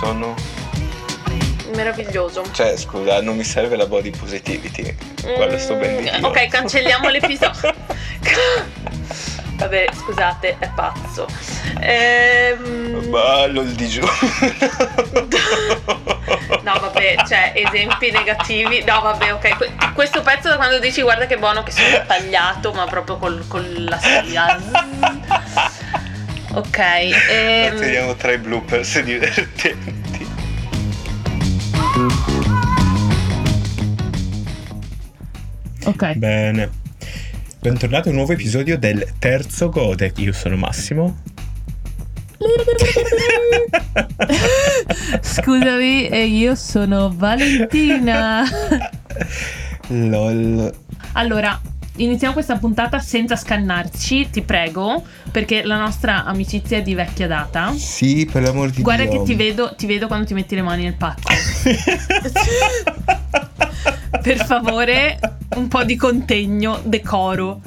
sono... Meraviglioso. Cioè, scusa, non mi serve la body positivity. Quello sto ben Mm, dicendo. Ok, cancelliamo l'episodio. Vabbè, scusate, è pazzo. Ehm, Ballo il digiuno. No, vabbè, cioè, esempi negativi. No, vabbè, ok. Que- questo pezzo da quando dici guarda che buono che sono tagliato, ma proprio col, con la spia. Ok. ehm, Teniamo tra i bloopers divertenti. Ok. Bene. Bentornati a un nuovo episodio del terzo Godek. Io sono Massimo. Scusami, e io sono Valentina. LOL. Allora, iniziamo questa puntata senza scannarci, ti prego, perché la nostra amicizia è di vecchia data. Sì, per l'amor di Guarda Dio. che ti vedo, ti vedo quando ti metti le mani nel pacco. per favore, un po' di contegno, decoro.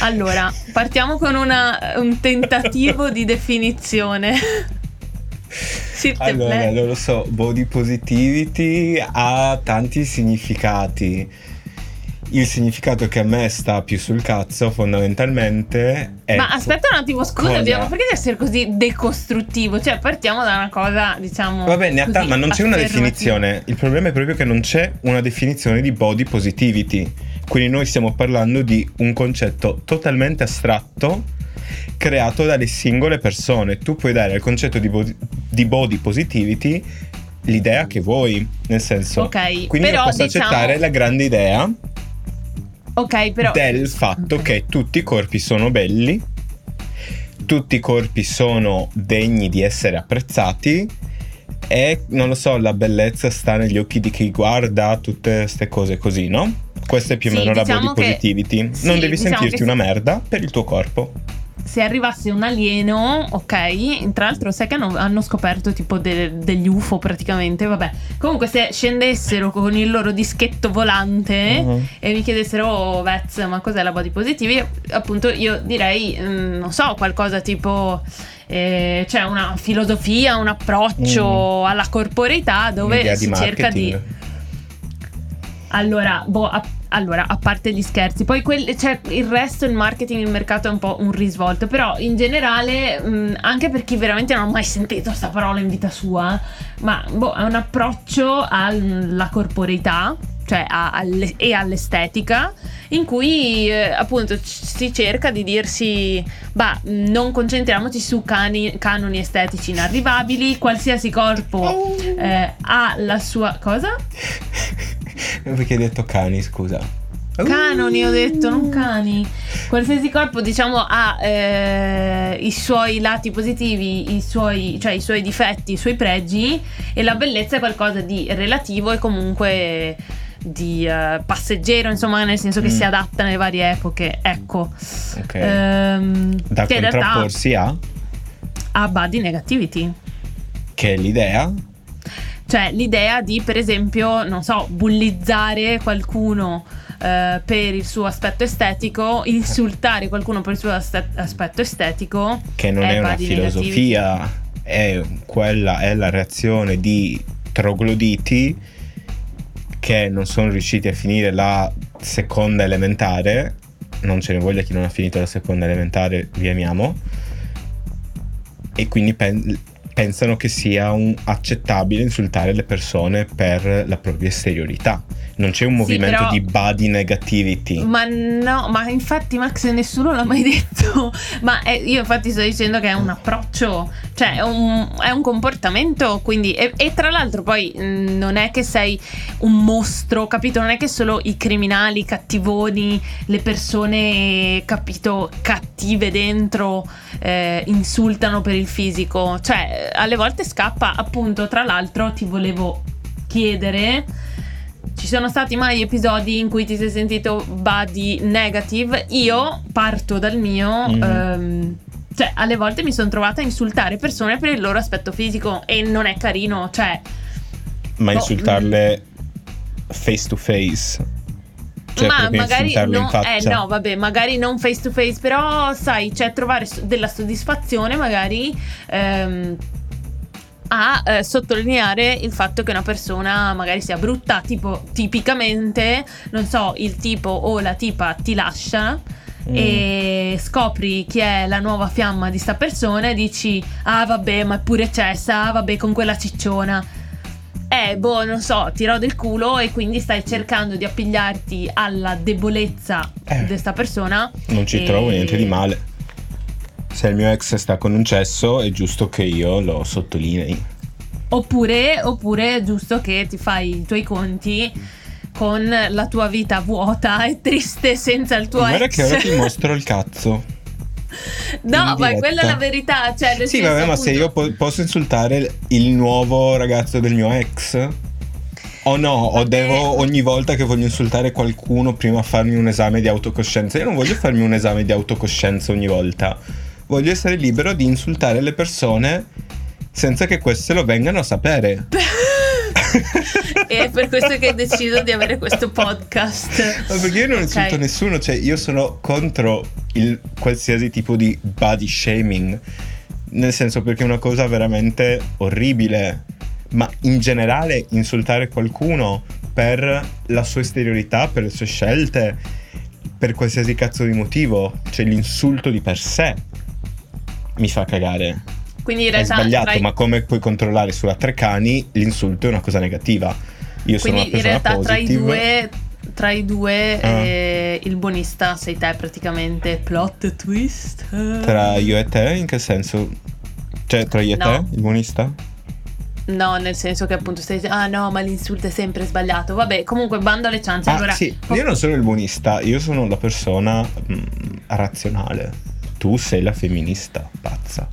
Allora, partiamo con una- un tentativo di definizione. Allora, non lo so, body positivity ha tanti significati. Il significato che a me sta più sul cazzo, fondamentalmente, è. Ma aspetta un attimo, scusa, Cosa? perché deve essere così decostruttivo? Cioè, partiamo da una cosa, diciamo. Vabbè, ne ha ta- così, ma non c'è una definizione. Il problema è proprio che non c'è una definizione di body positivity. Quindi noi stiamo parlando di un concetto totalmente astratto creato dalle singole persone. Tu puoi dare al concetto di body, di body positivity l'idea che vuoi, nel senso. Ok, quindi però posso diciamo- accettare la grande idea Ok, però. del fatto Ok. che tutti i corpi sono belli, tutti i corpi sono degni di essere apprezzati e non lo so, la bellezza sta negli occhi di chi guarda, tutte queste cose così, no? Questa è più o Sì, meno la diciamo body che- positivity. sì, non devi diciamo sentirti una merda per il tuo corpo. Se arrivasse un alieno, ok, tra l'altro sai che hanno, hanno scoperto tipo de- degli UFO praticamente, vabbè. Comunque se scendessero con il loro dischetto volante Mhm. e mi chiedessero, oh Vez, ma cos'è la body positive? Appunto io direi, mm, non so, qualcosa tipo... eh, c'è una filosofia, un approccio alla corporeità dove Un'idea si cerca di allora, boh, a, allora, a parte gli scherzi, poi quel- cioè, il resto, il marketing, il mercato è un po' un risvolto, però in generale, mh, anche per chi veramente non ha mai sentito questa parola in vita sua, ma boh, è un approccio alla corporeità, cioè a- alle- e all'estetica, in cui eh, appunto si cerca di dirsi, bah, non concentriamoci su cani- canoni estetici inarrivabili, qualsiasi corpo eh, ha la sua... cosa? Perché hai detto cani, scusa. Canoni ho detto, non cani. Qualsiasi corpo, diciamo, ha eh, i suoi lati positivi, i suoi, cioè i suoi difetti, i suoi pregi, e la bellezza è qualcosa di relativo e comunque di eh, passeggero, insomma, nel senso che Mm. si adatta nelle varie epoche. Ecco. Ok. Ehm, da che realtà contrapporsi a ha body negativity. che è l'idea Cioè l'idea di, per esempio, non so, bullizzare qualcuno eh, per il suo aspetto estetico, insultare qualcuno per il suo aspetto estetico. che non è, una body filosofia, è quella è la reazione di trogloditi che non sono riusciti a finire la seconda elementare. Non ce ne voglia chi non ha finito la seconda elementare, vi amiamo. E quindi pen- pensano che sia un- accettabile insultare le persone per la propria esteriorità. Non c'è un Sì, movimento però- di body negativity. Ma no, ma infatti Max nessuno l'ha mai detto. Ma è- io infatti sto dicendo che è un approccio, cioè è un, è un comportamento, quindi... E, e tra l'altro poi mh, non è che sei un mostro, capito? Non è che solo i criminali, i cattivoni, le persone, capito, cattive dentro eh, insultano per il fisico. Cioè alle volte scappa, appunto, tra l'altro ti volevo chiedere... Ci sono stati mai episodi in cui ti sei sentito body negative? Io parto dal mio. Mhm. ehm, cioè, alle volte mi sono trovata a insultare persone per il loro aspetto fisico e non è carino. Cioè, Ma Boh, insultarle face to face. Cioè, ma magari insultarle no, in faccia. eh, no, vabbè, magari non face to face, però sai, cioè trovare della soddisfazione magari ehm, a eh, sottolineare il fatto che una persona magari sia brutta, tipo tipicamente, non so, il tipo o la tipa ti lascia Mm. e scopri chi è la nuova fiamma di sta persona e dici "Ah, vabbè, ma è pure cessa, ah, vabbè, con quella cicciona". Eh, boh, non so, tirò del culo e quindi stai cercando di appigliarti alla debolezza Eh. di questa persona. Non ci E- trovo niente di male. Se il mio ex sta con un cesso, è giusto che io lo sottolinei. Oppure, oppure è giusto che ti fai i tuoi conti con la tua vita vuota e triste senza il tuo Guarda ex. che ora ti mostro il cazzo. no, ma quella è la verità. Cioè, nel Sì, vabbè, ma se appunto- io po- posso insultare il nuovo ragazzo del mio ex? O no, o devo ogni volta che voglio insultare qualcuno prima farmi un esame di autocoscienza? Io non voglio farmi un esame di autocoscienza ogni volta. Voglio essere libero di insultare le persone senza che queste lo vengano a sapere. E è per questo che hai deciso di avere questo podcast. Ma perché io non Ok. insulto nessuno, cioè io sono contro il qualsiasi tipo di body shaming. Nel senso perché è una cosa veramente orribile. Ma in generale insultare qualcuno per la sua esteriorità, per le sue scelte, per qualsiasi cazzo di motivo, cioè l'insulto di per sé mi fa cagare. Quindi in È realtà sbagliato, tra ma come puoi controllare sulla Trecani, l'insulto è una cosa negativa. Io sono quindi una in persona realtà tra i positive. due, tra i due Ah. eh, il buonista sei te praticamente. Plot twist. Tra io e te, in che senso? Cioè, tra io e No. te, il buonista? No, nel senso che appunto stai dicendo, ah no, ma l'insulto è sempre sbagliato. Vabbè, comunque bando alle ciance. Ah, allora, sì, io non sono il buonista, io sono la persona mm, razionale. Tu sei la femminista, pazza.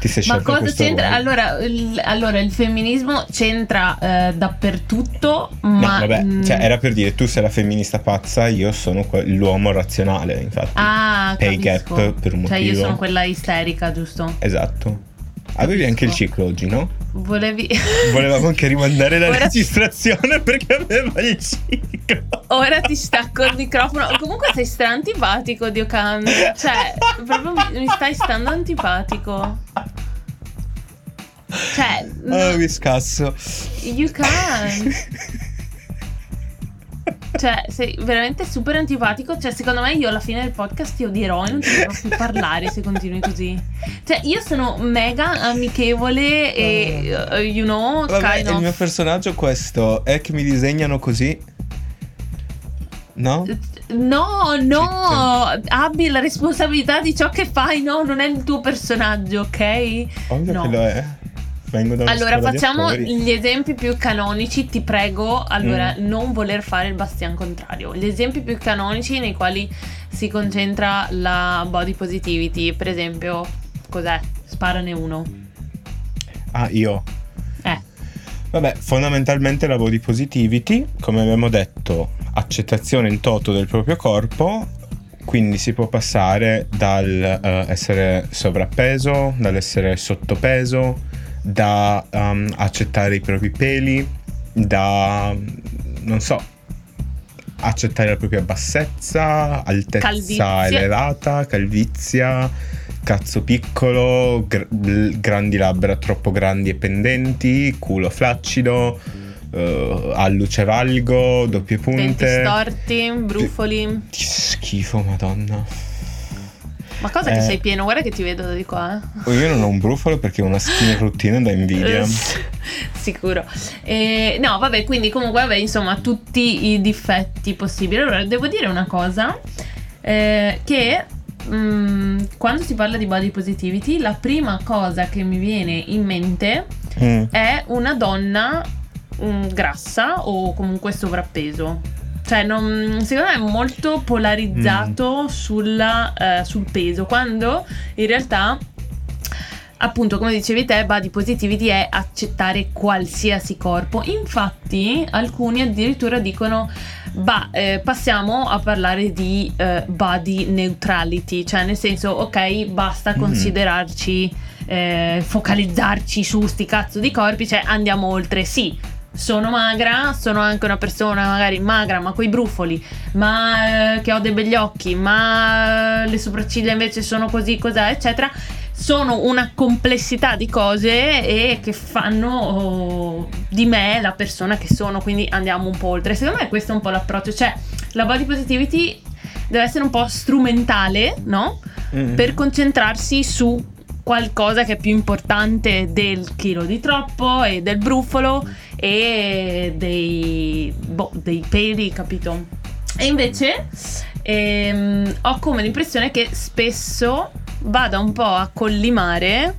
Ti sei Ma cosa c'entra? Allora il, allora, il femminismo c'entra eh, dappertutto, No, ma... vabbè, mm, cioè, era per dire, tu sei la femminista pazza, io sono que- l'uomo razionale, infatti. Ah, Pay capisco. gap per un Cioè io motivo. sono quella isterica, giusto? Esatto. Avevi anche il ciclo oggi, no? Volevi... Volevamo anche rimandare la Ora- registrazione perché aveva il ciclo. Ora ti stacco il microfono. Comunque sei stra antipatico, Dio Khan. Cioè, proprio mi, stai stando antipatico. Cioè, Oh, no, mi scasso. you can. Cioè, sei veramente super antipatico. Cioè, secondo me io alla fine del podcast ti odierò e non ti potrò più parlare se continui così. Cioè, io sono mega amichevole e, uh, you know, Vabbè, kind il of. mio personaggio questo è che mi disegnano così. No? No, no, abbi la responsabilità di ciò che fai, no, non è il tuo personaggio, ok? Ovvio No. che lo è. Vengo da Allora, facciamo gli esempi più canonici, ti prego, allora, Mm. non voler fare il bastian contrario. Gli esempi più canonici nei quali si concentra la body positivity, per esempio, cos'è? Sparane uno. Ah, io. Eh, Vabbè, fondamentalmente la body positivity, come abbiamo detto, accettazione in toto del proprio corpo, quindi si può passare dal eh, essere sovrappeso, dall'essere sottopeso, da um, accettare i propri peli, da non so, accettare la propria bassezza, altezza Calvizie. elevata, calvizia, cazzo piccolo, gr- grandi labbra troppo grandi e pendenti, culo flaccido, eh, alluce valgo, doppie denti punte. storti, brufoli. Che schifo, madonna. Ma cosa che Eh. sei pieno? Guarda che ti vedo di qua, eh. Io non ho un brufolo perché ho una skin routine da invidia. Sicuro. Eh, no, vabbè, quindi comunque, vabbè, insomma, tutti i difetti possibili. Allora, devo dire una cosa, eh, che mm, quando si parla di body positivity, la prima cosa che mi viene in mente Mm. è una donna mm, grassa o comunque sovrappeso. Cioè, non- secondo me è molto polarizzato sulla, eh, sul peso, quando in realtà, appunto, come dicevi te, body positivity è accettare qualsiasi corpo. Infatti, alcuni addirittura dicono, bah, eh, passiamo a parlare di eh, body neutrality, cioè nel senso, ok, basta Mm. considerarci, eh, focalizzarci su sti cazzo di corpi, cioè andiamo oltre, sì. Sono magra, sono anche una persona magari magra, ma coi brufoli, ma eh, che ho dei begli occhi, ma eh, le sopracciglia invece sono così, cos'è, eccetera. sono una complessità di cose e che fanno oh, di me la persona che sono, quindi andiamo un po' oltre. Secondo me questo è un po' l'approccio, cioè la body positivity deve essere un po' strumentale, no? Mm. Per concentrarsi su qualcosa che è più importante del chilo di troppo e del brufolo e dei, boh, dei peli, capito? E invece ehm, ho come l'impressione che spesso vada un po' a collimare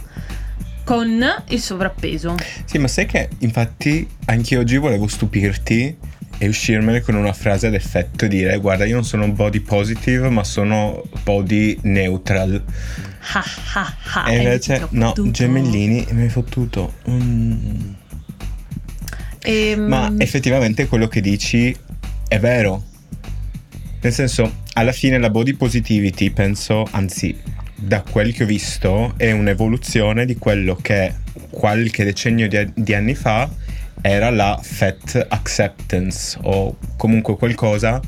con il sovrappeso. Sì, ma sai che infatti anche oggi volevo stupirti e uscirmene con una frase ad effetto e dire guarda io non sono body positive ma sono body neutral. Ha ha ha. e invece no, fottuto. gemellini mi hai fottuto. Mm. Ehm, Ma effettivamente quello che dici è vero. Nel senso, alla fine la body positivity, penso, anzi, da quel che ho visto, è un'evoluzione di quello che qualche decennio di, di anni fa era la fat acceptance o comunque qualcosa,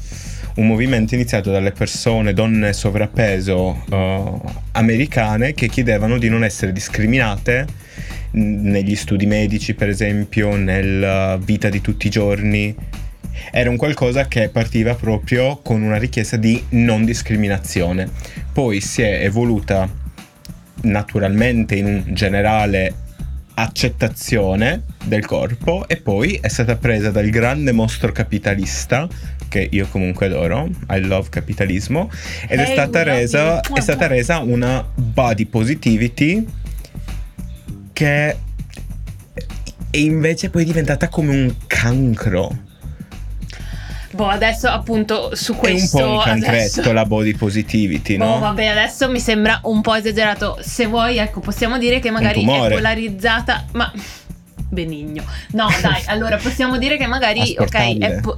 un movimento iniziato dalle persone, donne sovrappeso eh, americane che chiedevano di non essere discriminate negli studi medici, per esempio, nella vita di tutti i giorni. Era un qualcosa che partiva proprio con una richiesta di non discriminazione. Poi si è evoluta naturalmente in un generale accettazione del corpo e poi è stata presa dal grande mostro capitalista che io comunque adoro, I love capitalismo ed è Hey, stata we love resa è stata resa una body positivity che e invece poi è diventata come un cancro. boh, adesso appunto su È un questo po' un cancretto adesso- la body positivity, Boh, no? vabbè, adesso mi sembra un po' esagerato. Se vuoi, ecco, possiamo dire che magari è polarizzata, ma benigno. No, dai, allora possiamo dire che magari, ok, è, po-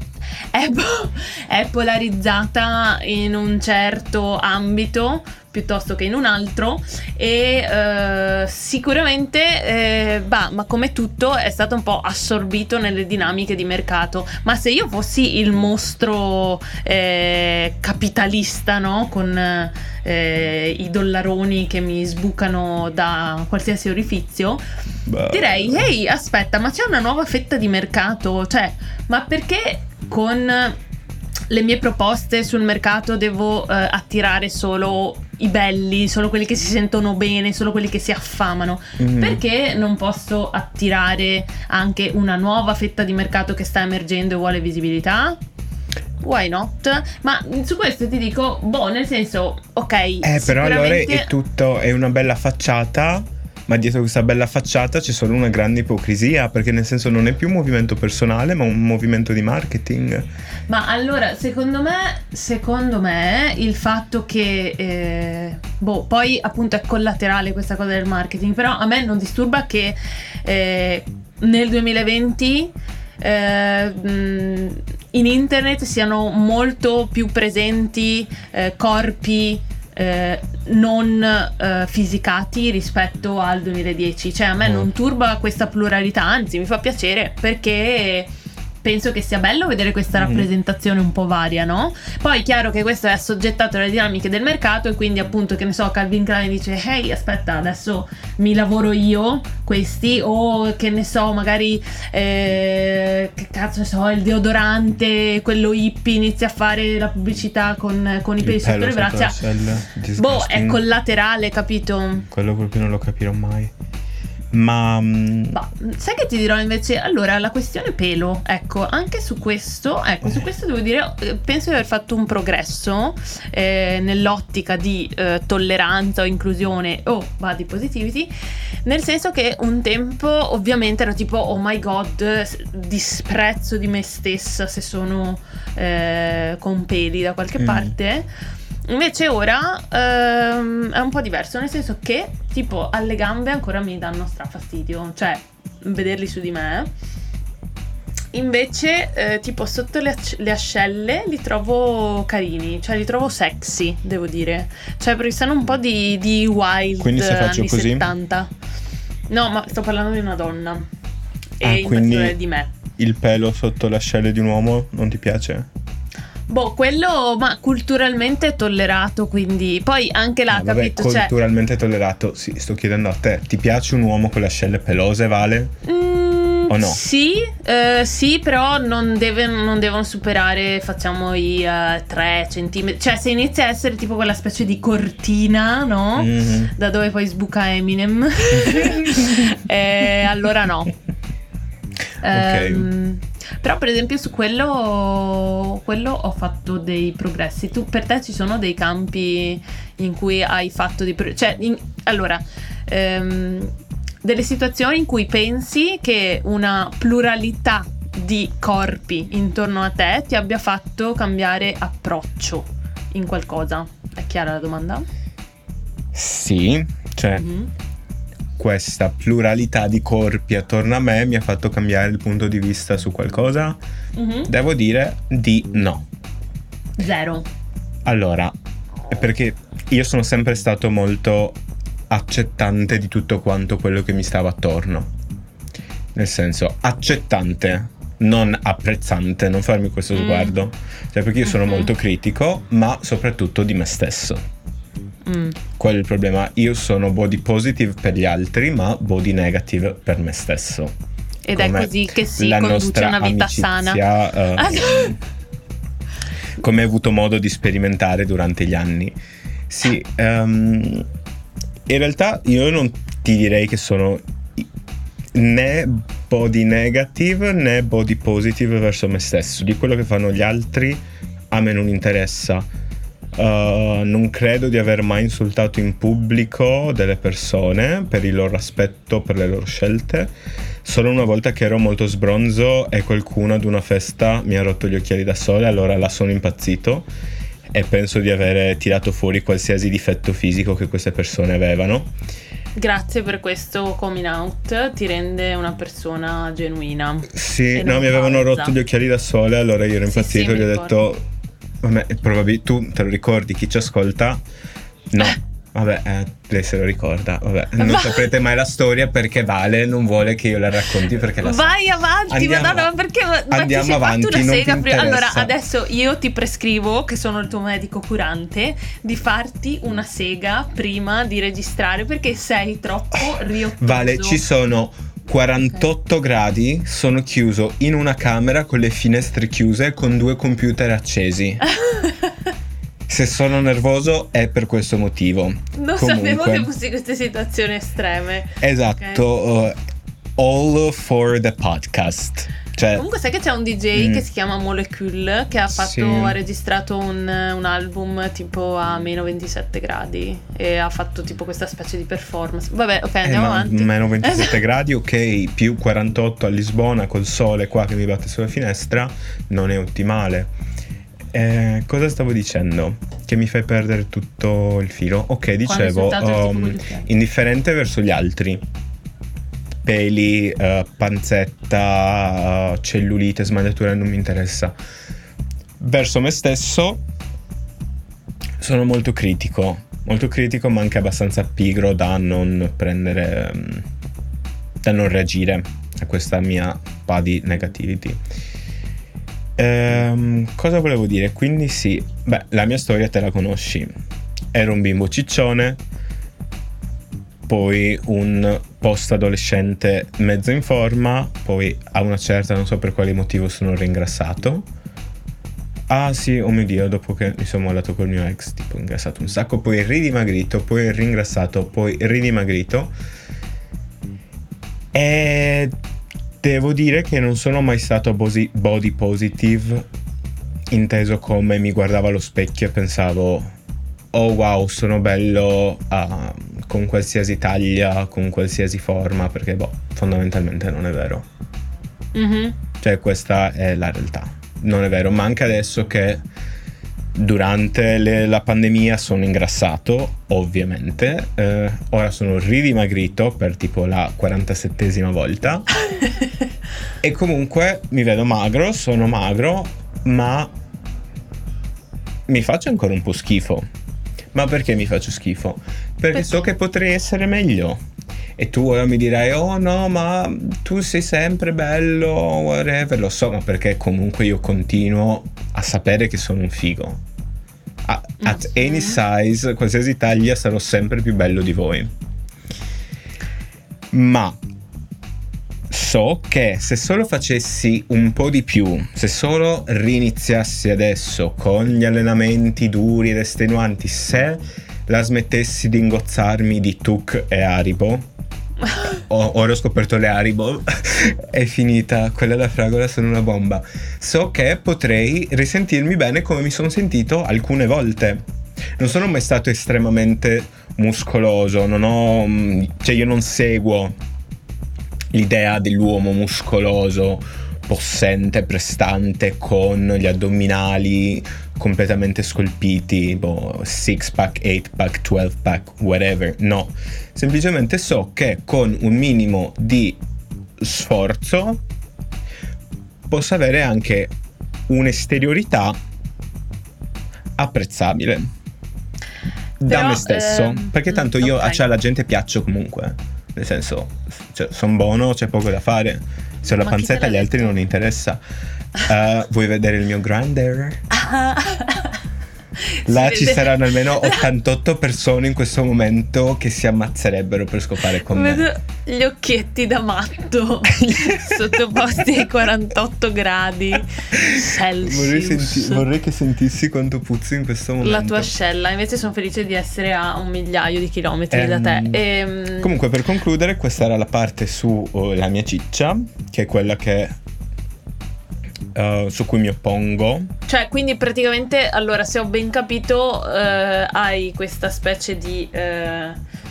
è po- è polarizzata in un certo ambito piuttosto che in un altro e eh, sicuramente eh, bah, ma come tutto è stato un po' assorbito nelle dinamiche di mercato ma se io fossi il mostro eh, capitalista no? con eh, i dollaroni che mi sbucano da qualsiasi orifizio Beh. direi ehi aspetta ma c'è una nuova fetta di mercato cioè ma perché con le mie proposte sul mercato devo eh, attirare solo i belli, solo quelli che si sentono bene, solo quelli che si affamano. Mhm. Perché non posso attirare anche una nuova fetta di mercato che sta emergendo e vuole visibilità? Why not? Ma su questo ti dico, boh, nel senso, ok. Eh, però allora è tutto, è una bella facciata, ma dietro questa bella facciata c'è solo una grande ipocrisia, perché nel senso non è più un movimento personale, ma un movimento di marketing. Ma allora, secondo me, secondo me, il fatto che, eh, boh, poi appunto è collaterale questa cosa del marketing, però a me non disturba che eh, nel 2020 eh, in internet siano molto più presenti eh, corpi eh, non eh, fisicati rispetto al 2010. Cioè a me Mm. non turba questa pluralità, anzi mi fa piacere perché penso che sia bello vedere questa Mhm. rappresentazione un po' varia, no? Poi è chiaro che questo è assoggettato alle dinamiche del mercato e quindi appunto che ne so, Calvin Klein dice "Ehi, aspetta, adesso mi lavoro io questi" o che ne so, magari eh, che cazzo ne so, il deodorante, quello hippie inizia a fare la pubblicità con, con i peli sotto le braccia. Boh, è collaterale, capito? Quello proprio non lo capirò mai. Ma... Ma sai che ti dirò invece? Allora, la questione pelo, ecco, anche su questo, ecco, su questo devo dire, eh, penso di aver fatto un progresso eh, nell'ottica di eh, tolleranza o inclusione o body positivity, nel senso che un tempo ovviamente era tipo, oh my god, disprezzo di me stessa se sono eh, con peli da qualche Mm. parte. Invece ora ehm, è un po' diverso, nel senso che tipo alle gambe ancora mi danno strafastidio, cioè vederli su di me. Invece eh, tipo sotto le, ac- le ascelle li trovo carini, cioè li trovo sexy, devo dire. Cioè perché sono un po' di, di wild Quindi se faccio anni così? 70. No, ma sto parlando di una donna. E Ah, in quindi- particolare di me. il pelo sotto l'ascella di un uomo non ti piace? Boh, quello ma culturalmente tollerato, quindi poi anche là, vabbè, capito? Cioè, culturalmente tollerato. Sì, sto chiedendo a te, ti piace un uomo con le ascelle pelose, Vale? Mm, O no? Sì, eh, sì, però non, deve- non devono superare, facciamo i 3 centimetri. Cioè, se inizia a essere tipo quella specie di cortina, no? Mhm. Da dove poi sbuca Eminem, eh, allora no. Ehm, però, per esempio, su quello, quello ho fatto dei progressi. Tu, per te ci sono dei campi in cui hai fatto dei progressi? Cioè, in- allora, ehm, delle situazioni in cui pensi che una pluralità di corpi intorno a te ti abbia fatto cambiare approccio in qualcosa. È chiara la domanda? Sì, cioè Mhm. Questa pluralità di corpi attorno a me mi ha fatto cambiare il punto di vista su qualcosa? Mhm. Devo dire di no. Zero. Allora, perché io sono sempre stato molto accettante di tutto quanto quello che mi stava attorno. Nel senso, accettante, non apprezzante, non farmi questo Mm. sguardo. Cioè, perché io sono Mhm. molto critico, ma soprattutto di me stesso. Mm. Qual è il problema? Io sono body positive per gli altri, ma body negative per me stesso. Ed è Come così che si conduce una vita sana. amicizia, eh, Ah, come hai avuto modo di sperimentare durante gli anni. Sì, ehm, in realtà io non ti direi che sono né body negative né body positive verso me stesso. Di quello che fanno gli altri a me non interessa. Uh, non credo di aver mai insultato in pubblico delle persone per il loro aspetto, per le loro scelte. Solo una volta che ero molto sbronzo e qualcuno ad una festa mi ha rotto gli occhiali da sole, allora là sono impazzito e penso di avere tirato fuori qualsiasi difetto fisico che queste persone avevano. Grazie per questo coming out, ti rende una persona genuina. Sì, no, mi avevano rotto gli occhiali da sole, allora io ero Sì, impazzito sì, e gli ho detto, vabbè, probabil- tu te lo ricordi, chi ci ascolta? No. Vabbè, eh, lei se lo ricorda. Vabbè, non Va- saprete mai la storia perché Vale non vuole che io la racconti perché la. Vai avanti, Andiamo- madonna, ma perché ma ti andiamo sei avanti, ti sega prima? Allora, adesso io ti prescrivo, che sono il tuo medico curante, di farti una sega prima di registrare perché sei troppo riottoso. Vale, ci sono 48 gradi, sono chiuso in una camera con le finestre chiuse con due computer accesi. Se sono nervoso è per questo motivo. non Comunque. sapevo che fossi queste situazioni estreme. Esatto, uh, all for the podcast. Cioè, Comunque sai che c'è un DJ Mm. che si chiama Molecule che ha fatto, Sì. ha registrato un, un album tipo a meno 27 gradi e ha fatto tipo questa specie di performance. Vabbè, ok, eh, andiamo ma avanti. meno 27 Esatto. gradi, ok, più 48 a Lisbona col sole qua che mi batte sulla finestra, non è ottimale. Eh, cosa stavo dicendo? Che mi fai perdere tutto il filo. Ok, dicevo, um, indifferente verso gli altri. Peli, eh, panzetta, eh, cellulite, smagliatura non mi interessa. Verso me stesso sono molto critico, molto critico ma anche abbastanza pigro da non prendere, mm, da non reagire a questa mia body negativity. Ehm, cosa volevo dire? Quindi sì, beh, la mia storia te la conosci. Ero un bimbo ciccione, poi un post adolescente mezzo in forma, poi a una certa non so per quale motivo sono ringrassato. Ah sì, oh mio dio, dopo che mi sono mollato col mio ex, tipo ingrassato un sacco, poi ridimagrito, poi ringrassato, poi ridimagrito. E devo dire che non sono mai stato body positive, inteso come mi guardavo allo specchio e pensavo, oh wow, sono bello ah, con qualsiasi taglia, con qualsiasi forma, perché boh, fondamentalmente non è vero. Mhm. Cioè, questa è la realtà. Non è vero, ma anche adesso che durante le- la pandemia sono ingrassato, ovviamente. eh, ora sono ridimagrito per tipo la 47esima volta. e comunque mi vedo magro, sono magro, ma mi faccio ancora un po' schifo. Ma perché mi faccio schifo? Perché Perché? so che potrei essere meglio. E tu ora mi dirai, oh no, ma tu sei sempre bello, whatever. Lo so, ma perché comunque io continuo a sapere che sono un figo. A- at Mhm. any size, qualsiasi taglia, sarò sempre più bello di voi. Ma so che se solo facessi un po' di più, se solo riniziassi adesso con gli allenamenti duri ed estenuanti, se la smettessi di ingozzarmi di Tuk e Haribo, ho- ora ho scoperto le Haribo, è finita, quella da fragola sono una bomba. So che potrei risentirmi bene come mi sono sentito alcune volte. Non sono mai stato estremamente muscoloso, non ho... mm, cioè io non seguo l'idea dell'uomo muscoloso, possente, prestante, con gli addominali completamente scolpiti, boh, six pack, 8 pack, 12 pack, whatever. No, semplicemente so che con un minimo di sforzo posso avere anche un'esteriorità apprezzabile da Però, me stesso. ehm, perché tanto io ok. cioè, alla gente piaccio comunque. Nel senso, cioè, sono buono, c'è poco da fare. Se ho la Ma panzetta agli altri non interessa. Eh, vuoi vedere il mio grinder? Là ci saranno almeno 88 persone in questo momento che si ammazzerebbero per scopare con me. Vedo gli occhietti da matto sottoposti ai 48 gradi Celsius. Vorrei, senti- vorrei che sentissi quanto puzzi in questo momento. La tua ascella, invece sono felice di essere a un migliaio di chilometri da te. Ehm, Ehm, Comunque, per concludere, questa era la parte sulla mia ciccia, che è quella che, eh, su cui mi oppongo. Cioè, quindi praticamente, allora, se ho ben capito, eh, hai questa specie di... eh,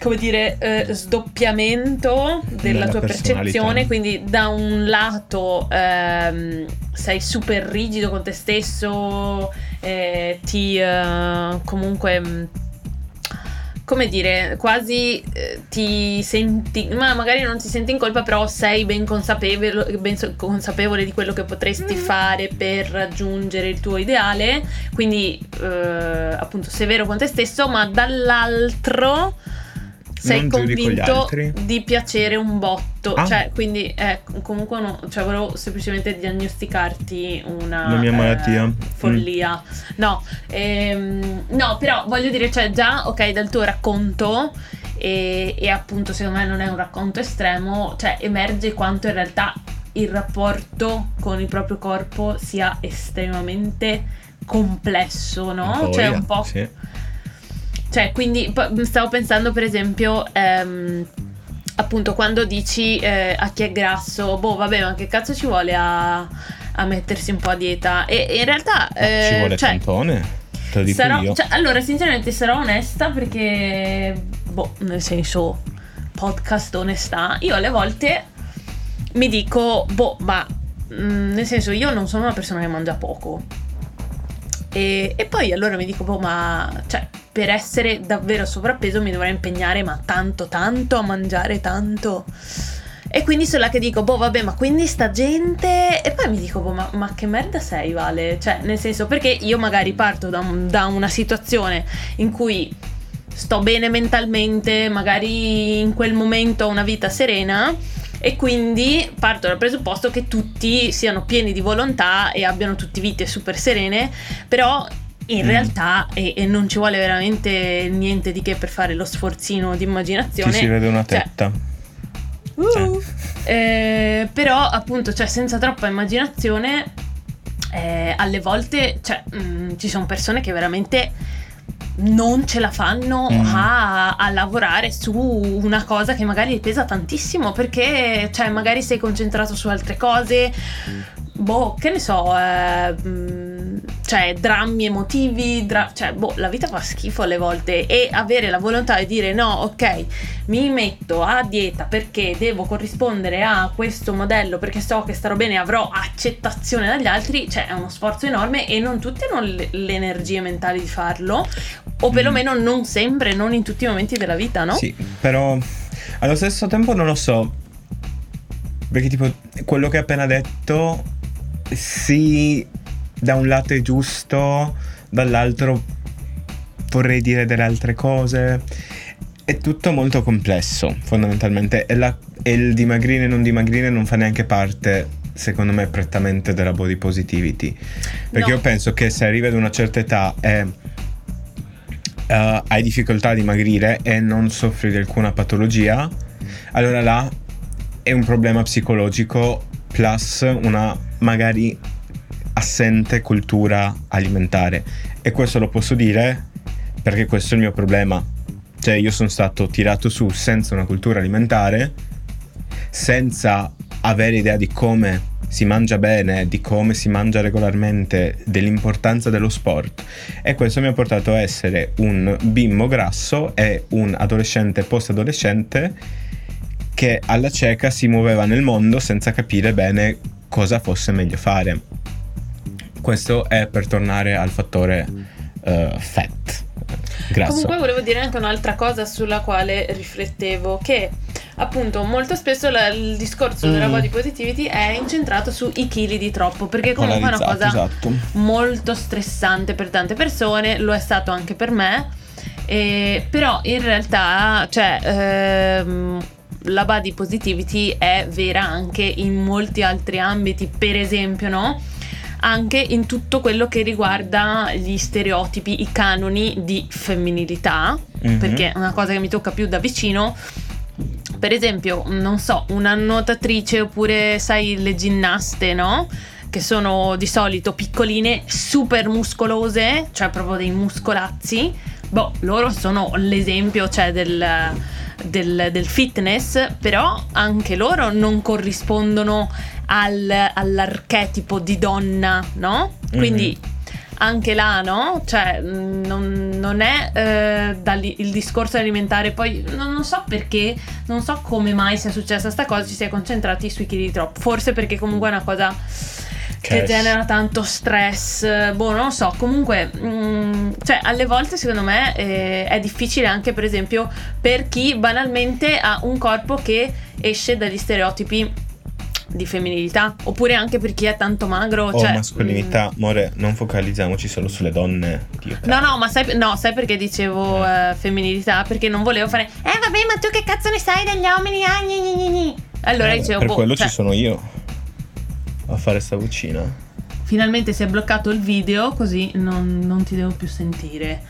come dire, eh, sdoppiamento della Della tua percezione, quindi da un lato ehm, sei super rigido con te stesso, eh, ti eh, comunque mh, come dire, quasi eh, ti senti, ma magari non ti senti in colpa, però sei ben consapevole, ben consapevole di quello che potresti fare per raggiungere il tuo ideale, quindi eh, appunto severo con te stesso, ma dall'altro sei convinto di piacere un botto, Ah. cioè quindi eh, comunque no, cioè volevo semplicemente diagnosticarti una La mia eh, malattia. follia. No, ehm, no, però voglio dire, cioè già, ok, dal tuo racconto, e, e appunto secondo me non è un racconto estremo, cioè emerge quanto in realtà il rapporto con il proprio corpo sia estremamente complesso, no? Un po', cioè un po'... sì. Cioè, quindi stavo pensando per esempio... ehm, Appunto, quando dici eh, a chi è grasso, boh, vabbè, ma che cazzo ci vuole a, a mettersi un po' a dieta? E e in realtà, Ma ci eh, vuole cioè, tantone. Te lo dico sarò- io. cioè, allora, sinceramente, sarò onesta perché, boh, nel senso, podcast onestà. Io alle volte mi dico, boh, ma mm, nel senso, io non sono una persona che mangia poco. E, e poi allora mi dico, boh, ma cioè, per essere davvero sovrappeso mi dovrei impegnare, ma tanto, tanto a mangiare tanto. E quindi sono là che dico, boh, vabbè, ma quindi sta gente. E poi mi dico, boh, ma, ma che merda sei, Vale? Cioè, nel senso, perché io magari parto da, un- da una situazione in cui sto bene mentalmente, magari in quel momento ho una vita serena. E quindi parto dal presupposto che tutti siano pieni di volontà e abbiano tutti vite super serene, però in Mm. realtà, e, e non ci vuole veramente niente di che per fare lo sforzino di immaginazione. si vede una cioè, tetta. Uh. Eh, però appunto cioè senza troppa immaginazione eh, alle volte cioè, mm, ci sono persone che veramente non ce la fanno Mm. a, a lavorare su una cosa che magari pesa tantissimo perché cioè, magari sei concentrato su altre cose boh che ne so eh, mm, cioè drammi emotivi dra- cioè boh la vita fa schifo alle volte e avere la volontà di dire no ok mi metto a dieta perché devo corrispondere a questo modello perché so che starò bene e avrò accettazione dagli altri, cioè è uno sforzo enorme e non tutti hanno le, le energie mentali di farlo o perlomeno non sempre, non in tutti i momenti della vita, no? Sì, però allo stesso tempo non lo so. Perché tipo quello che hai appena detto sì, da un lato è giusto, dall'altro vorrei dire delle altre cose. È tutto molto complesso, fondamentalmente. E, la- e il dimagrire e non dimagrire non fa neanche parte secondo me, prettamente della body positivity. Perché No. io penso che se arrivi ad una certa età e eh, hai difficoltà a dimagrire e non soffri di alcuna patologia, allora là è un problema psicologico plus una magari assente cultura alimentare. E questo lo posso dire perché questo è il mio problema. Cioè io sono stato tirato su senza una cultura alimentare, senza avere idea di come si mangia bene, di come si mangia regolarmente, dell'importanza dello sport. E questo mi ha portato a essere un bimbo grasso e un adolescente post-adolescente che alla cieca si muoveva nel mondo senza capire bene cosa fosse meglio fare. Questo è per tornare al fattore eh, fat, grasso. Comunque volevo dire anche un'altra cosa sulla quale riflettevo, che appunto molto spesso la- il discorso della Mm. body positivity è incentrato sui chili di troppo, perché comunque è una cosa esatto. molto stressante per tante persone, lo è stato anche per me, e- però in realtà cioè, ehm, la body positivity è vera anche in molti altri ambiti, per esempio, no? Anche in tutto quello che riguarda gli stereotipi, i canoni di femminilità, Mhm. perché è una cosa che mi tocca più da vicino. Per esempio, non so, una nuotatrice oppure, sai, le ginnaste, no? Che sono di solito piccoline, super muscolose, cioè proprio dei muscolazzi. Boh, loro sono l'esempio, cioè, del, del- del fitness, però anche loro non corrispondono al- all'archetipo di donna, no? Quindi anche là, no? Cioè, non, non è eh, dal- il discorso alimentare, poi non, non so perché, non so come mai sia successa sta cosa, ci si è concentrati sui chili di troppo. Forse perché comunque è una cosa che Cash. genera tanto stress, boh, non lo so. Comunque, mh, cioè, alle volte secondo me eh, è difficile anche, per esempio, per chi banalmente ha un corpo che esce dagli stereotipi di femminilità, oppure anche per chi è tanto magro. O cioè, mascolinità, amore, non focalizziamoci solo sulle donne. Dio No, no, ma sai, no, sai perché dicevo eh, femminilità? Perché non volevo fare. Eh, vabbè, ma tu che cazzo ne sai degli uomini? Ah, gni, gni, gni." Allora Eh, dicevo, per boh, quello cioè, ci sono io a fare sta vocina. Finalmente si è bloccato il video, così non, non ti devo più sentire.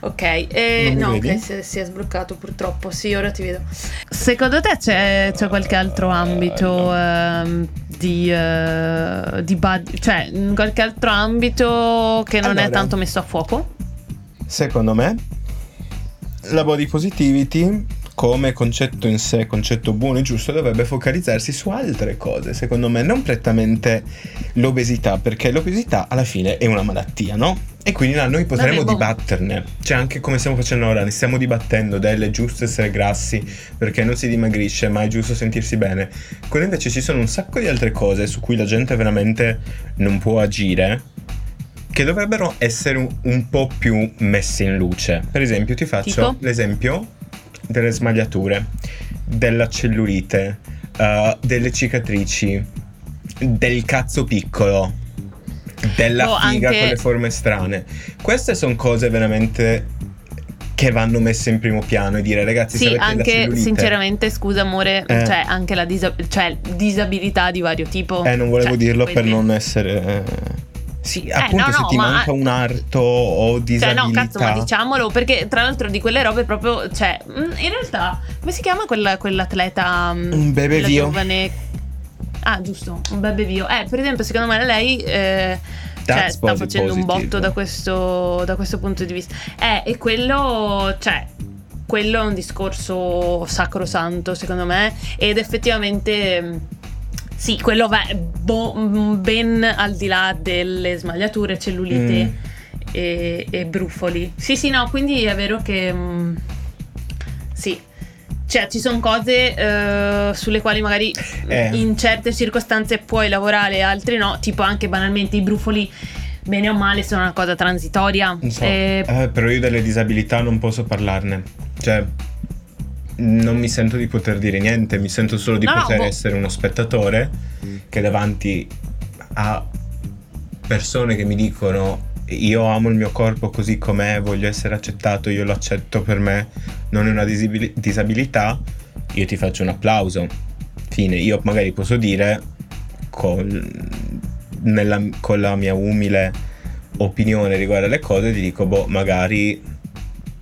Ok, eh, mi no, vedi? ok, si, si è sbloccato purtroppo. Sì, ora ti vedo. Secondo te c'è, c'è qualche altro ambito ehm, di, eh, di body- cioè qualche altro ambito che non è Allora. tanto messo a fuoco? Secondo me, la body positivity, come concetto in sé, concetto buono e giusto, dovrebbe focalizzarsi su altre cose. Secondo me, non prettamente l'obesità, perché l'obesità alla fine è una malattia, no? E quindi là noi potremmo boh. dibatterne. Cioè, anche come stiamo facendo ora, ne stiamo dibattendo del è giusto essere grassi perché non si dimagrisce, ma è giusto sentirsi bene. Quello invece ci sono un sacco di altre cose su cui la gente veramente non può agire che dovrebbero essere un, un po' più messe in luce. Per esempio, ti faccio Tipo? l'esempio delle smagliature, della cellulite, eh, delle cicatrici, del cazzo piccolo, della Boh, figa anche- con le forme strane. Queste sono cose veramente che vanno messe in primo piano e dire ragazzi se Sì, avete la anche cellulite sinceramente, scusa amore, Eh. cioè anche la disa- cioè, disabilità di vario tipo. Eh, non volevo Cioè, dirlo per dire- non essere. Eh, Sì, appunto, no, se no, ti ma- manca un arto o Cioè, disabilità. no, cazzo, ma diciamolo, perché tra l'altro di quelle robe proprio, cioè, mm, in realtà, come si chiama quella, quell'atleta? mm, Un bebe quella vio. giovane? Ah, giusto, un bebe vio. Eh, per esempio, secondo me lei eh, cioè, sta facendo un positive. botto da questo, da questo punto di vista. Eh, e quello, cioè, quello è un discorso sacrosanto, secondo me, ed effettivamente... Sì, quello va bo- mm, ben al di là delle smagliature, cellulite Mm. e, e brufoli. Sì, sì, no, quindi è vero che... mm, sì. Cioè, ci sono cose eh, sulle quali magari Eh. in certe circostanze puoi lavorare, altre no. Tipo anche banalmente i brufoli, bene o male, sono una cosa transitoria. Non so, Eh, eh, però io delle disabilità non posso parlarne. Cioè, non mi sento di poter dire niente, mi sento solo di No, no, poter boh. essere uno spettatore che davanti a persone che mi dicono io amo il mio corpo così com'è, voglio essere accettato, io lo accetto per me, non è una disabili- disabilità, io ti faccio un applauso. Fine, io magari posso dire col- nella- con la mia umile opinione riguardo alle cose ti dico, boh, magari,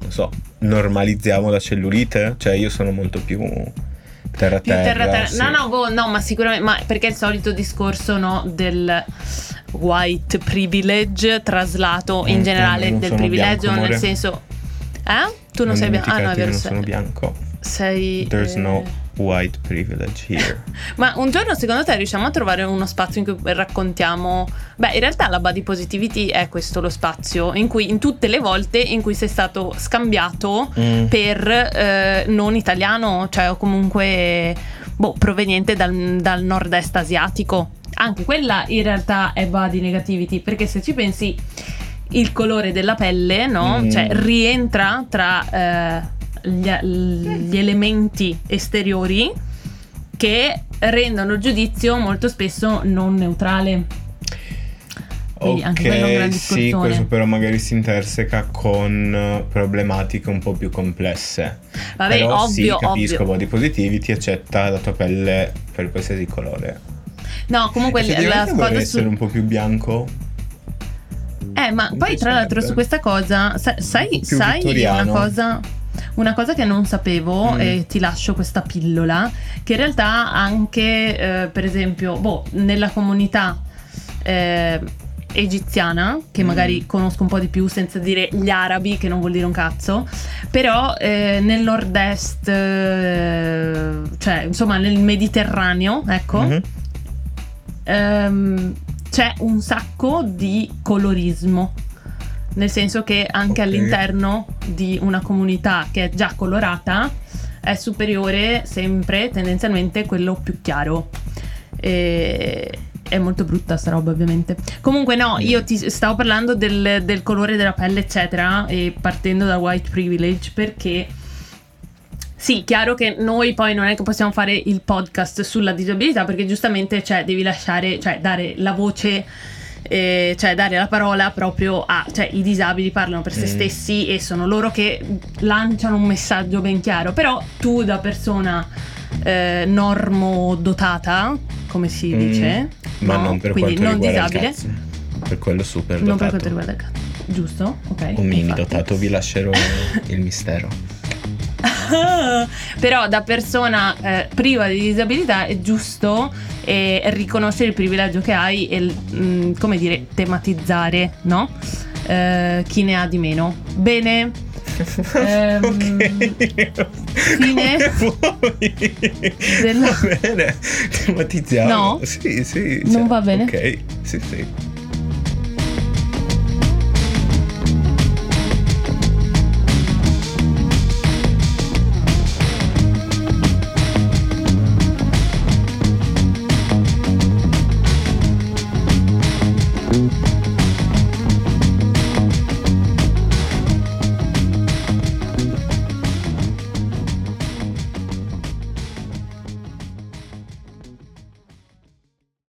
non so, normalizziamo la cellulite? Cioè io sono molto più terra Più terra terra. sì. No, no, boh, no, ma sicuramente. Ma perché è il solito discorso no, del white privilege traslato in Mm, generale non del privilegio, bianco, nel senso. Eh? Tu non, sei bianco. Ah, no, è vero. non sei- sono bianco. Sei. There's eh, no white privilege here. Ma un giorno secondo te riusciamo a trovare uno spazio in cui raccontiamo... Beh, in realtà la body positivity è questo lo spazio, in cui in tutte le volte in cui sei stato scambiato Mm. per eh, non italiano, cioè o comunque boh, proveniente dal, dal nord-est asiatico. Anche quella in realtà è body negativity, perché se ci pensi il colore della pelle, no? Mm. Cioè rientra tra eh, gli, gli elementi esteriori che rendono il giudizio molto spesso non neutrale. Quindi Ok, sì, questo però magari si interseca con eh, problematiche un po' più complesse. Vabbè, però ovvio, sì, capisco, ovvio. body positivity accetta la tua pelle per qualsiasi colore. No, comunque la Effettivamente cosa vorrei su... essere un po' più bianco. Eh, ma poi tra l'altro su questa cosa, sa- sai, Più sai una cosa, una cosa che non sapevo Mm. e ti lascio questa pillola, che in realtà anche, eh, per esempio, boh, nella comunità eh, egiziana, che Mm. magari conosco un po' di più senza dire gli arabi, che non vuol dire un cazzo, però eh, nel nord-est, eh, cioè insomma nel Mediterraneo, ecco, Mhm. ehm, c'è un sacco di colorismo. Nel senso che anche Ok. all'interno di una comunità che è già colorata è superiore sempre tendenzialmente quello più chiaro. E è molto brutta sta roba ovviamente. Comunque no, io ti stavo parlando del, del colore della pelle eccetera e partendo da white privilege perché sì, chiaro che noi poi non è che possiamo fare il podcast sulla disabilità perché giustamente cioè, devi lasciare, cioè dare la voce, eh, cioè dare la parola proprio a, cioè i disabili parlano per se Mm. stessi e sono loro che lanciano un messaggio ben chiaro, però tu da persona eh, normodotata, come si Mm. dice, Ma no? non per quindi non riguarda disabile. Per quello super non per dotato. quanto riguarda il cazzo, giusto? Ok. Un mini infatti. dotato, vi lascerò il mistero. Però da persona eh, priva di disabilità è giusto eh, riconoscere il privilegio che hai e, mm, come dire, tematizzare, no? Eh, chi ne ha di meno. Bene. Ehm, fine della- Va bene, tematizziamo. No? Sì, sì. Non va bene? Ok, sì, sì.